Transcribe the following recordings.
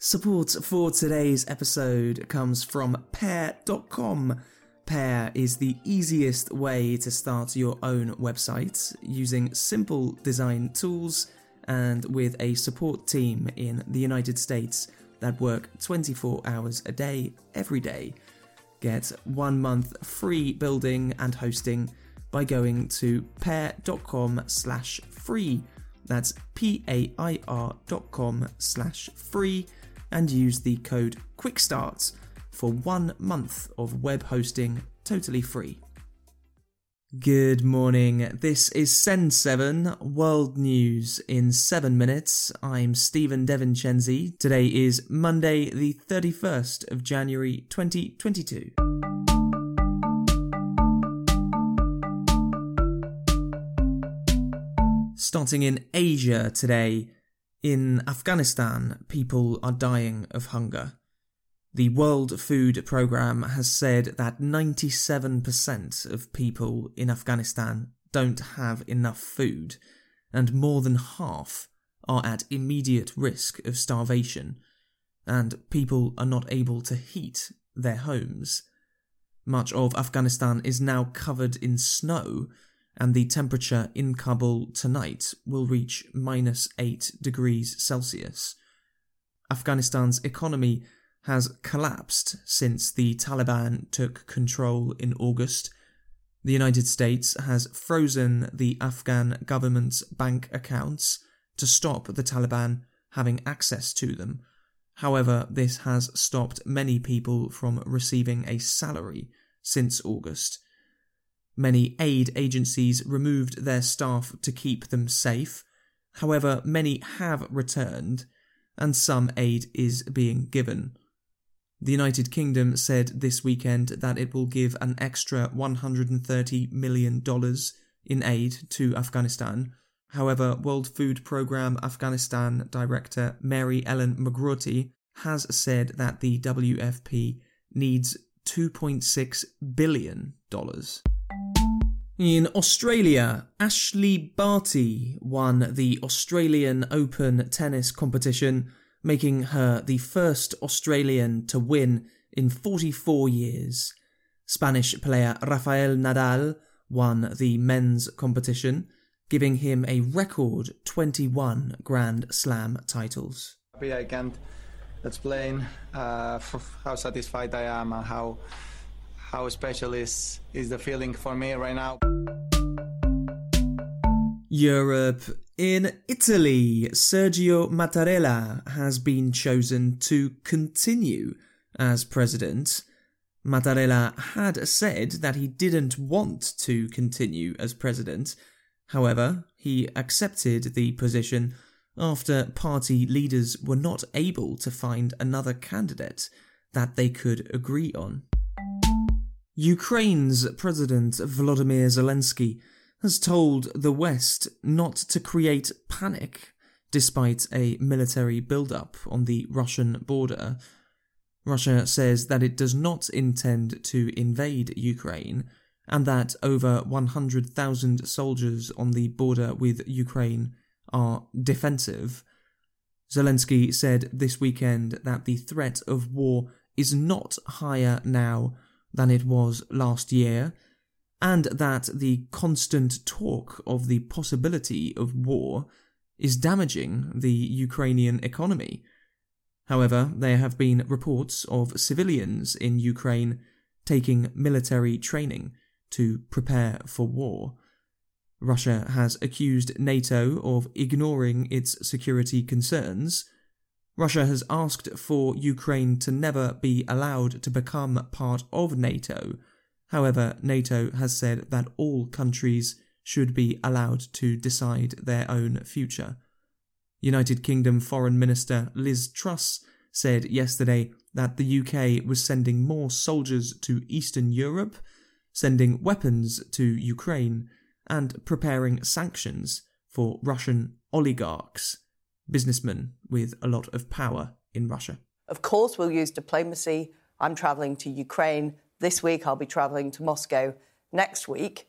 Support for today's episode comes from Pair.com. Pear is the easiest way to start your own website using simple design tools and with a support team in the United States that work 24 hours a day, every day. Get one month free building and hosting by going to pair.com slash free. That's P-A-I-R dot com slash free and use the code QUICKSTART for one month of web hosting totally free. Good morning. This is Send 7 World News in 7 minutes. I'm Stephen Devincenzi. Today is Monday, the 31st of January 2022. Starting in Asia today, in Afghanistan, people are dying of hunger. The World Food Programme has said that 97% of people in Afghanistan don't have enough food, and more than half are at immediate risk of starvation, and people are not able to heat their homes. Much of Afghanistan is now covered in snow, and the temperature in Kabul tonight will reach minus 8 degrees Celsius. Afghanistan's economy has collapsed since the Taliban took control in August. The United States has frozen the Afghan government's bank accounts to stop the Taliban having access to them. However, this has stopped many people from receiving a salary since August. Many aid agencies removed their staff to keep them safe. However, many have returned, and some aid is being given. The United Kingdom said this weekend that it will give an extra $130 million in aid to Afghanistan. However, World Food Programme Afghanistan Director Mary Ellen McGroarty has said that the WFP needs $2.6 billion. In Australia, Ashleigh Barty won the Australian Open tennis competition, making her the first Australian to win in 44 years. Spanish player Rafael Nadal won the men's competition, giving him a record 21 Grand Slam titles. I can't explain uh, how satisfied I am and how how special is is the feeling for me right now. Europe. In Italy, Sergio Mattarella has been chosen to continue as president. Mattarella had said that he didn't want to continue as president. However, he accepted the position after party leaders were not able to find another candidate that they could agree on. Ukraine's President Volodymyr Zelensky has told the West not to create panic despite a military build-up on the Russian border. Russia says that it does not intend to invade Ukraine and that over 100,000 soldiers on the border with Ukraine are defensive. Zelensky said this weekend that the threat of war is not higher now than it was last year, and that the constant talk of the possibility of war is damaging the Ukrainian economy. However, there have been reports of civilians in Ukraine taking military training to prepare for war. Russia has accused NATO of ignoring its security concerns Russia has asked for Ukraine to never be allowed to become part of NATO. However, NATO has said that all countries should be allowed to decide their own future. United Kingdom Foreign Minister Liz Truss said yesterday that the UK was sending more soldiers to Eastern Europe, sending weapons to Ukraine, and preparing sanctions for Russian oligarchs businessmen with a lot of power in Russia. Of course, we'll use diplomacy. I'm travelling to Ukraine. This week, I'll be travelling to Moscow next week.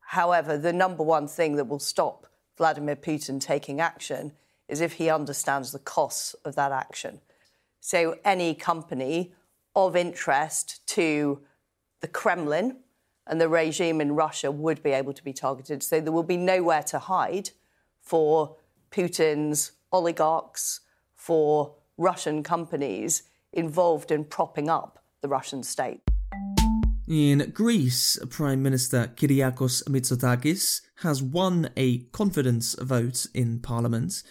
However, the number one thing that will stop Vladimir Putin taking action is if he understands the costs of that action. So any company of interest to the Kremlin and the regime in Russia would be able to be targeted. So there will be nowhere to hide for Putin's oligarchs, for Russian companies involved in propping up the Russian state. In Greece, Prime Minister Kyriakos Mitsotakis has won a confidence vote in Parliament.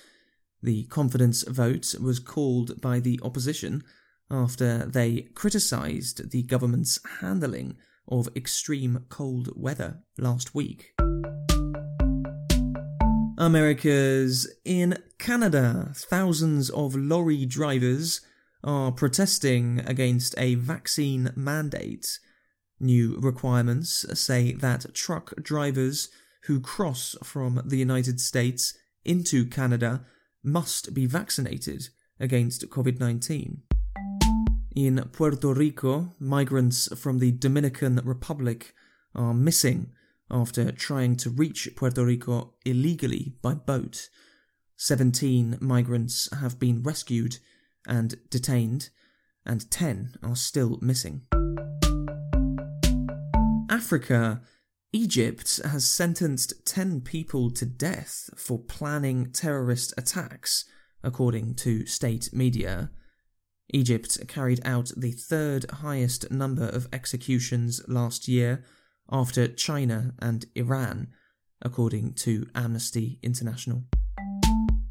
The confidence vote was called by the opposition after they criticised the government's handling of extreme cold weather last week. America's in Canada, thousands of lorry drivers are protesting against a vaccine mandate. New requirements say that truck drivers who cross from the United States into Canada must be vaccinated against COVID 19. In Puerto Rico, migrants from the Dominican Republic are missing after trying to reach Puerto Rico illegally by boat. 17 migrants have been rescued and detained, and 10 are still missing. Africa, Egypt has sentenced 10 people to death for planning terrorist attacks, according to state media. Egypt carried out the third highest number of executions last year after China and Iran, according to Amnesty International.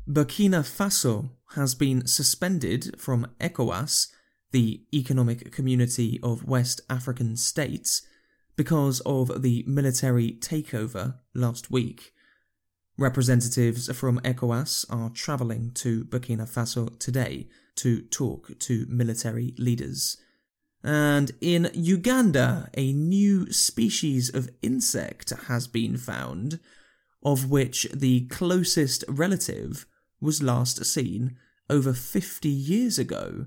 Burkina Faso has been suspended from ECOWAS, the Economic Community of West African States, because of the military takeover last week. Representatives from ECOWAS are travelling to Burkina Faso today to talk to military leaders. And in Uganda, a new species of insect has been found, of which the closest relative was last seen over 50 years ago.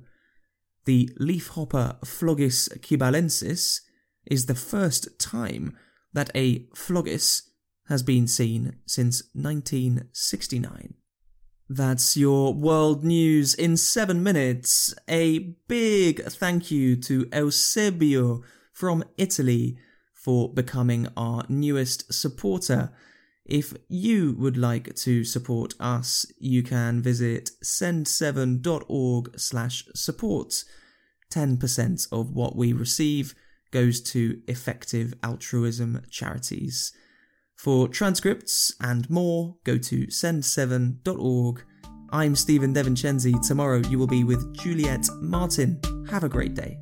The leafhopper Phlogis kibalensis is the first time that a phlogistes has been seen since 1969. That's your world news in seven minutes. A big thank you to Eusebio from Italy for becoming our newest supporter. If you would like to support us, you can visit send7.org slash support. 10% of what we receive goes to effective altruism charities. For transcripts and more, go to send7.org. I'm Stephen Devincenzi. Tomorrow you will be with Juliet Martin. Have a great day.